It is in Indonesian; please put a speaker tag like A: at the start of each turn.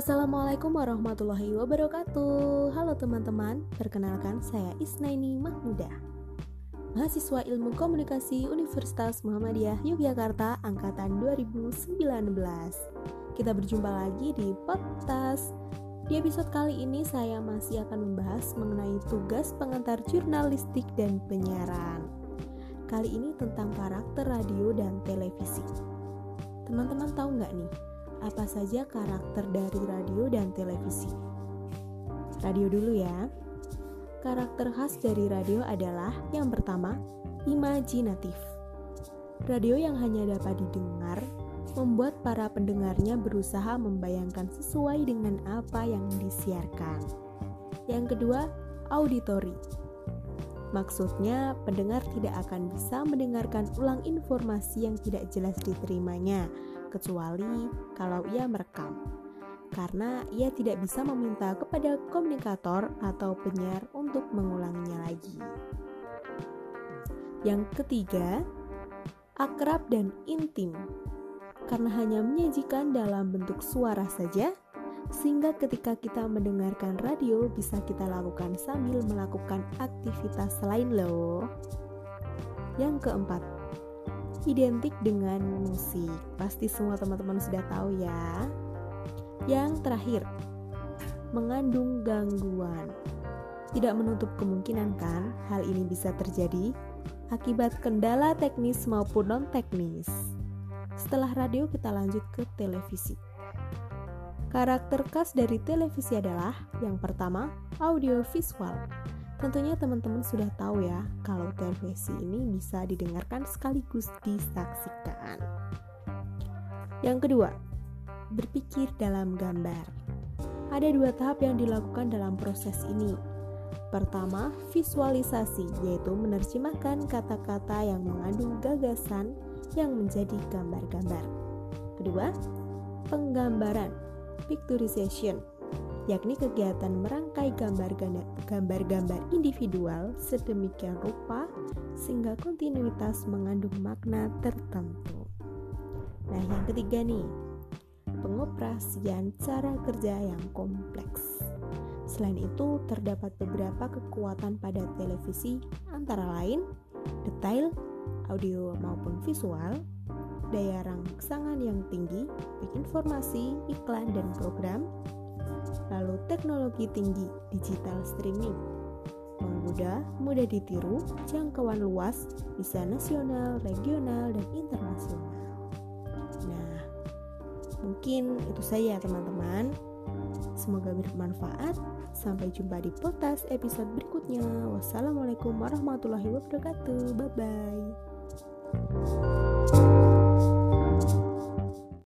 A: Assalamualaikum warahmatullahi wabarakatuh. Halo teman-teman, perkenalkan saya Isnaini Mahmuda. Mahasiswa Ilmu Komunikasi Universitas Muhammadiyah Yogyakarta Angkatan 2019 Kita berjumpa lagi di podcast. Di episode kali ini saya masih akan membahas mengenai tugas pengantar jurnalistik dan penyiaran. Kali ini tentang karakter radio dan televisi. Teman-teman tahu nggak nih, apa saja karakter dari radio dan televisi. Radio dulu ya. Karakter khas dari radio adalah yang pertama, imajinatif. Radio yang hanya dapat didengar membuat para pendengarnya berusaha membayangkan sesuai dengan apa yang disiarkan. Yang kedua, auditori. Maksudnya, pendengar tidak akan bisa mendengarkan ulang informasi yang tidak jelas diterimanya kecuali kalau ia merekam, karena ia tidak bisa meminta kepada komunikator atau penyiar untuk mengulanginya lagi. Yang ketiga, akrab dan intim, karena hanya menyajikan dalam bentuk suara saja, sehingga ketika kita mendengarkan radio bisa kita lakukan sambil melakukan aktivitas lain loh. Yang keempat, identik dengan musik. Pasti semua teman-teman sudah tahu ya. Yang terakhir, mengandung gangguan. Tidak menutup kemungkinan kan hal ini bisa terjadi akibat kendala teknis maupun non-teknis. Setelah radio kita lanjut ke televisi. Karakter khas dari televisi adalah yang pertama, audio visual. Tentunya teman-teman sudah tahu ya kalau televisi ini bisa didengarkan sekaligus disaksikan. Yang kedua, berpikir dalam gambar. Ada dua tahap yang dilakukan dalam proses ini. Pertama, visualisasi, yaitu menerjemahkan kata-kata yang mengandung gagasan yang menjadi gambar-gambar. Kedua, penggambaran, picturization, yakni kegiatan merangkai gambar-gambar individual sedemikian rupa sehingga kontinuitas mengandung makna tertentu. Nah, yang ketiga nih, pengoperasian cara kerja yang kompleks. Selain itu, terdapat beberapa kekuatan pada televisi antara lain detail, audio maupun visual, daya rangsangan yang tinggi, informasi, iklan, dan program, lalu teknologi tinggi digital streaming mudah, mudah ditiru, jangkauan luas, bisa nasional, regional, dan internasional. Nah, mungkin itu saja teman-teman. Semoga bermanfaat. Sampai jumpa di podcast episode berikutnya. Wassalamualaikum warahmatullahi wabarakatuh. Bye bye.